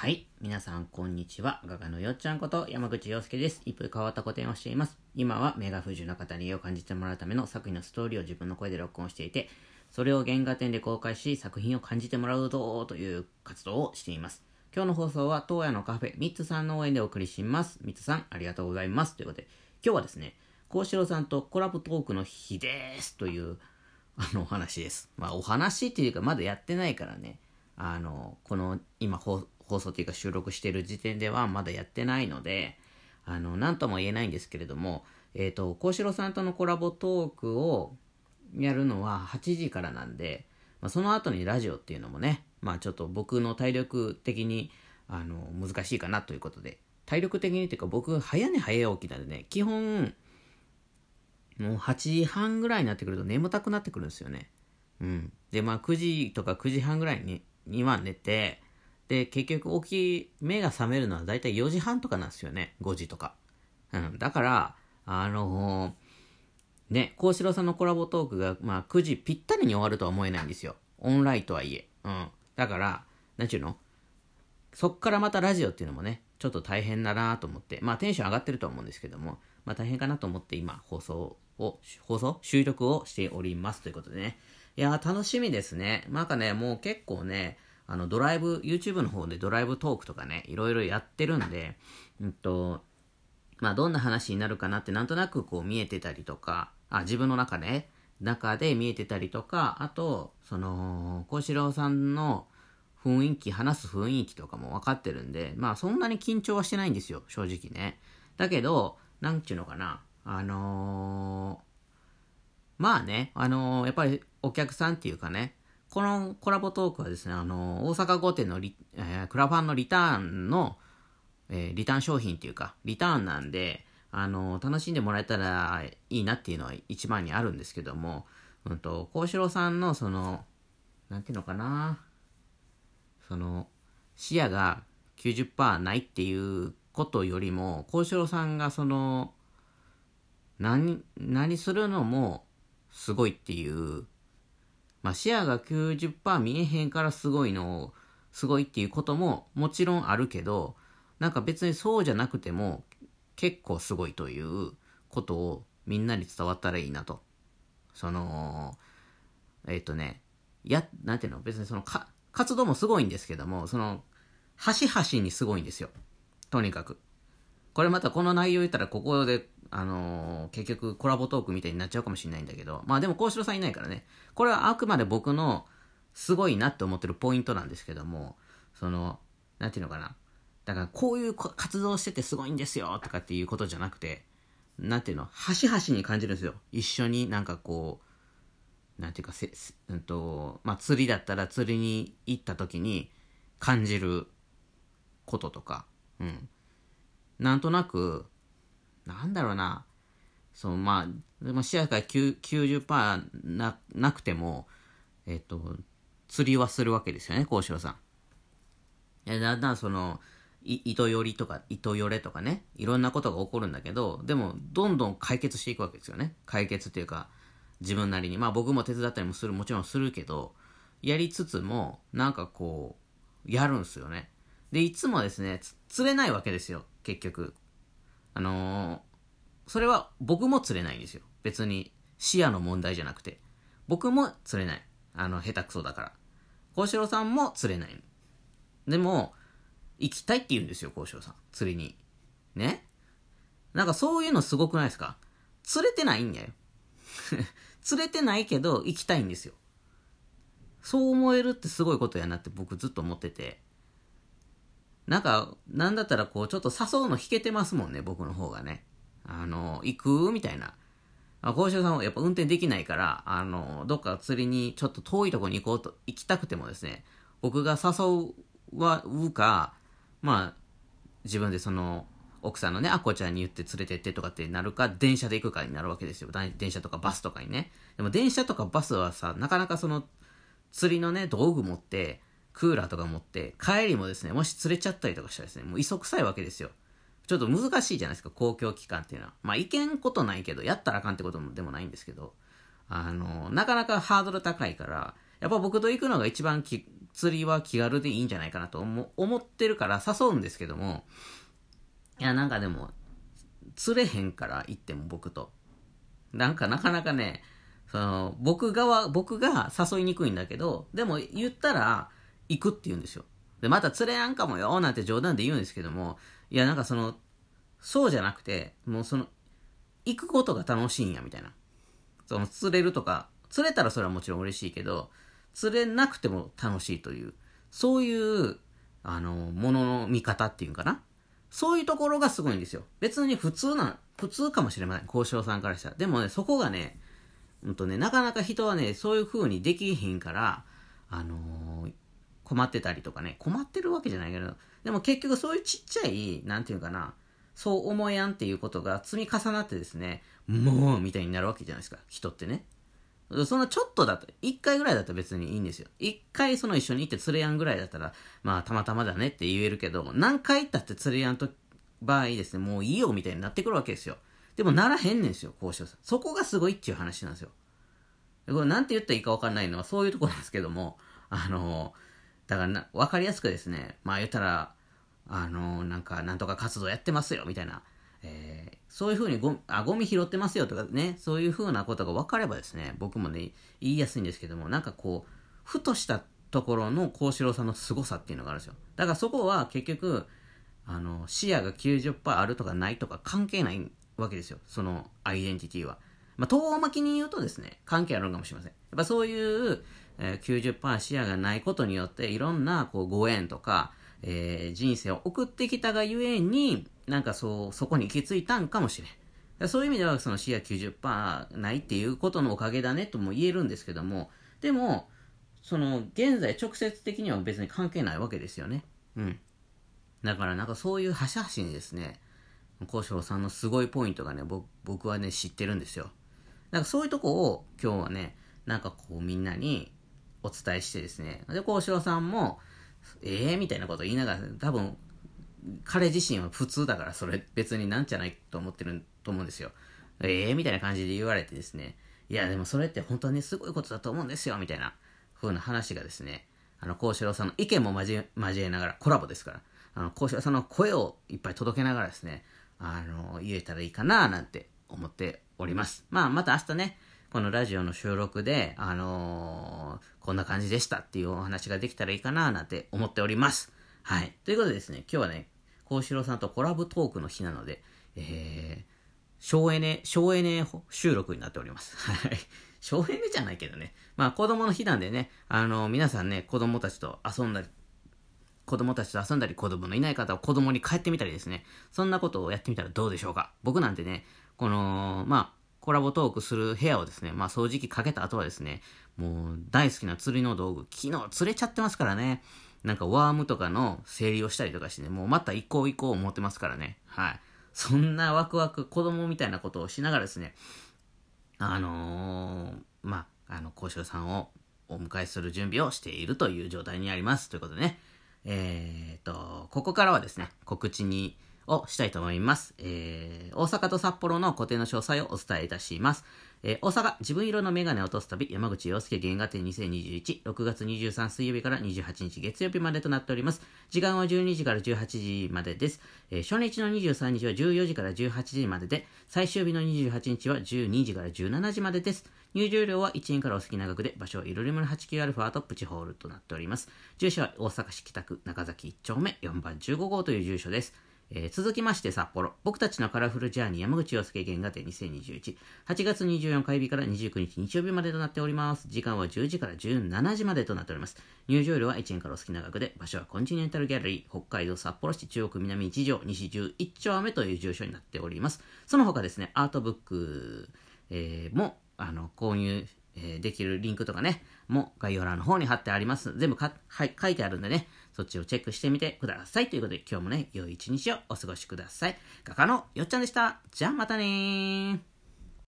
はい。皆さん、こんにちは。画家のよっちゃんこと山口洋介です。一風変わった個展をしています。今は目が不自由な方に絵を感じてもらうための作品のストーリーを自分の声で録音していて、それを原画展で公開し、作品を感じてもらうぞという活動をしています。今日の放送は、東野のカフェ、ミッツさんの応援でお送りします。ミッツさん、ありがとうございます。ということで、今日はですね、幸四郎さんとコラボトークの日です。という、あの、お話です。まあ、お話っていうか、まだやってないからね、あの、この、今放、放送というか収録してる時点ではまだやってないので、あの、なんとも言えないんですけれども、えっ、と、幸四郎さんとのコラボトークをやるのは8時からなんで、まあ、その後にラジオっていうのもね、まあちょっと僕の体力的に、あの、難しいかなということで、体力的にっていうか僕、早寝早起きなんでね、基本、もう8時半ぐらいになってくると眠たくなってくるんですよね。うん。で、まあ9時とか9時半ぐらいにには寝て、で、結局起き、目が覚めるのはだいたい4時半とかなんですよね。5時とか。うん。だから、あのーね、幸四郎さんのコラボトークが、まあ9時ぴったりに終わるとは思えないんですよ。オンラインとはいえ。うん。だから、なんちゅうの？そっからまたラジオっていうのもね、ちょっと大変だなと思って、まあテンション上がってると思うんですけども、まあ大変かなと思って今放送を、放送？収録をしておりますということでね。いやー楽しみですね。なんかね、もう結構ね、あのドライブ、YouTube の方でドライブトークとかね、いろいろやってるんで、うんと、まあどんな話になるかなってなんとなくこう見えてたりとか、あ、自分の中ね、中で見えてたりとか、あと、その、幸四郎さんの雰囲気、話す雰囲気とかも分かってるんで、まあそんなに緊張はしてないんですよ、正直ね。だけど、なんちゅうのかな、あのーまあね、あのーやっぱりお客さんっていうかね、このコラボトークはですね、あの大阪御殿のリ、えークラファンのリターンの、えーリターン商品っていうか、リターンなんで、あの楽しんでもらえたらいいなっていうのは一番にあるんですけども、うんと、幸四郎さんのその、なんていうのかな、その、視野が90%ないっていうことよりも、幸四郎さんがその、何、何するのもすごいっていう、まあ視野が90%見えへんからすごいの、すごいっていうことももちろんあるけど、なんか別にそうじゃなくても結構すごいということをみんなに伝わったらいいなと。その、えっ、とね、や、なんていうの？別にそのか、活動もすごいんですけども、その、端々にすごいんですよ。とにかく。これまたこの内容言ったらここで、あのー結局コラボトークみたいになっちゃうかもしれないんだけど、まあでも幸四郎さんいないからね。これはあくまで僕のすごいなって思ってるポイントなんですけども、その、なんていうのかな。だからこういう活動しててすごいんですよとかっていうことじゃなくて、なんていうの、端々に感じるんですよ。一緒になんかこう、なんていうか、せうんと、まあ釣りだったら釣りに行った時に感じることとか、うん。なんとなく、なんだろうな、そう、まあ、でも視野が90%ななくても、えっと、釣りはするわけですよね、幸四郎さん。だんだんその、糸よりとか、糸よれとかね、いろんなことが起こるんだけど、でも、どんどん解決していくわけですよね。解決っていうか、自分なりに。まあ僕も手伝ったりもする、もちろんするけど、やりつつも、なんかこう、やるんすよね。で、いつもですね、釣れないわけですよ、結局。あのーそれは僕も釣れないんですよ。別に視野の問題じゃなくて。僕も釣れない。あの、下手くそだから。幸四郎さんも釣れない。でも、行きたいって言うんですよ、幸四郎さん。釣りに。ね？なんかそういうのすごくないですか？釣れてないんだよ。釣れてないけど行きたいんですよ。そう思えるってすごいことやなって僕ずっと思ってて。なんか、なんだったらこう、ちょっと誘うの引けてますもんね、僕の方がね。あの、行くみたいな。あ、幸四さんはやっぱ運転できないから、あの、どっか釣りにちょっと遠いとこに行こうと、行きたくてもですね、僕が誘うか、まあ、自分でその、奥さんのね、アッコちゃんに言って連れてってとかってなるか、電車で行くかになるわけですよ。電車とかバスとかにね。でも電車とかバスはさ、なかなかその、釣りのね、道具持って、クーラーとか持って、帰りもですね、もし釣れちゃったりとかしたらですね、もう磯臭いわけですよ。ちょっと難しいじゃないですか、公共機関っていうのは。まあ、いけんことないけど、やったらあかんってこともでもないんですけど、あの、なかなかハードル高いから、やっぱ僕と行くのが一番き釣りは気軽でいいんじゃないかなと思思ってるから誘うんですけども、いや、なんかでも、釣れへんから行っても僕と。なんかなかなかね、その、僕側、僕が誘いにくいんだけど、でも言ったら、行くって言うんですよ。で、また釣れやんかもよ、なんて冗談で言うんですけども、いや、なんかその、そうじゃなくて、もうその、行くことが楽しいんや、みたいな。その、釣れるとか、釣れたらそれはもちろん嬉しいけど、釣れなくても楽しいという、そういう、あの、ものの見方っていうんかな。そういうところがすごいんですよ。別に普通な、普通かもしれません。交渉さんからしたら。でもね、そこがね、うんとね、なかなか人はね、そういう風にできひんから、あのー、困ってたりとかね、困ってるわけじゃないけど、でも結局そういうちっちゃい、なんていうかな、そう思えやんっていうことが積み重なってですね、もうみたいになるわけじゃないですか、人ってね。そのちょっとだと、一回ぐらいだったら別にいいんですよ。一回その一緒に行って釣れやんぐらいだったら、まあたまたまだねって言えるけど、何回行ったって釣れやんと場合ですね、もういいよみたいになってくるわけですよ。でもならへんねんですよ、交渉さん。そこがすごいっていう話なんですよ。これなんて言ったらいいかわかんないのはそういうとこなんですけども、あの、だからな、わかりやすくですね、まあ言ったら、あの、なんか、なんとか活動やってますよ、みたいな。えー、そういうふうにゴあゴミ拾ってますよとかね、そういうふうなことが分かればですね、僕もね、言いやすいんですけども、なんかこう、ふとしたところの幸四郎さんの凄さっていうのがあるんですよ。だからそこは結局、あの、視野が90%あるとかないとか関係ないわけですよ。そのアイデンティティは。まあ、遠巻きに言うとですね、関係あるのかもしれません。やっぱそういう、えー、90%視野がないことによって、いろんなこうご縁とか、えー、人生を送ってきたがゆえに、なんかそう、そこに行き着いたんかもしれん。そういう意味では、その視野90%ないっていうことのおかげだねとも言えるんですけども、でも、その、現在直接的には別に関係ないわけですよね。うん。だからなんかそういう端々にですね、小翔さんのすごいポイントがね、僕はね、知ってるんですよ。だかそういうとこを今日はね、なんかこうみんなにお伝えしてですね、で、幸四郎さんも、ええー、みたいなこと言いながら、多分、彼自身は普通だからそれ別になんじゃないと思ってると思うんですよ。ええー、みたいな感じで言われてですね、いやでもそれって本当にすごいことだと思うんですよ、みたいな風な話がですね、あの、幸四郎さんの意見も交え交えながら、コラボですから、あの、幸四郎さんの声をいっぱい届けながらですね、あの、言えたらいいかななんて思っております。まあ、また明日ね、このラジオの収録で、あのー、こんな感じでしたっていうお話ができたらいいかななんて思っております。はい。ということでですね、今日はね、幸四郎さんとコラボトークの日なので、えー、省エネ、省エネ収録になっております。はい。省エネじゃないけどね。まあ子供の日なんでね、あの、皆さんね、子供たちと遊んだり、子供たちと遊んだり、子供のいない方は子供に帰ってみたりですね。そんなことをやってみたらどうでしょうか。僕なんてね、この、まあ、コラボトークする部屋をですね、まあ掃除機かけた後はですね、もう大好きな釣りの道具、昨日釣れちゃってますからね、なんかワームとかの整理をしたりとかしてね、もうまた行こう行こう思ってますからね、はい。そんなワクワク、子供みたいなことをしながらですね、あのー、まあ、あの、交渉さんをお迎えする準備をしているという状態にあります。ということでね、えー、と、ここからはですね、告知にをしたいと思います。えー、大阪と札幌の固定の詳細をお伝えいたします。えー、大阪、自分色のメガネを落とす旅、山口洋介原画展2021、6月23水曜日から28日月曜日までとなっております。時間は12時から18時までです。えー、初日の23日は14時から18時までで、最終日の28日は12時から17時までです。入場料は1円からお好きな額で、場所はイロリムの 89α とプチホールとなっております。住所は大阪市北区中崎1丁目4番15号という住所です。えー、続きまして札幌。僕たちのカラフルジャーニー山口洋介原画展2021。8月24日火曜日から29日日曜日までとなっております。時間は10時から17時までとなっております。入場料は1円からお好きな額で、場所はコンチネンタルギャラリー、北海道札幌市中央区南1条西11丁目という住所になっております。その他ですね、アートブック、えー、も、あの、購入、えー、できるリンクとかね、も概要欄の方に貼ってあります。全部か、はい、書いてあるんでね、そっちをチェックしてみてください。ということで今日もね、良い一日をお過ごしください。画家のよっちゃんでした。じゃあまたねー。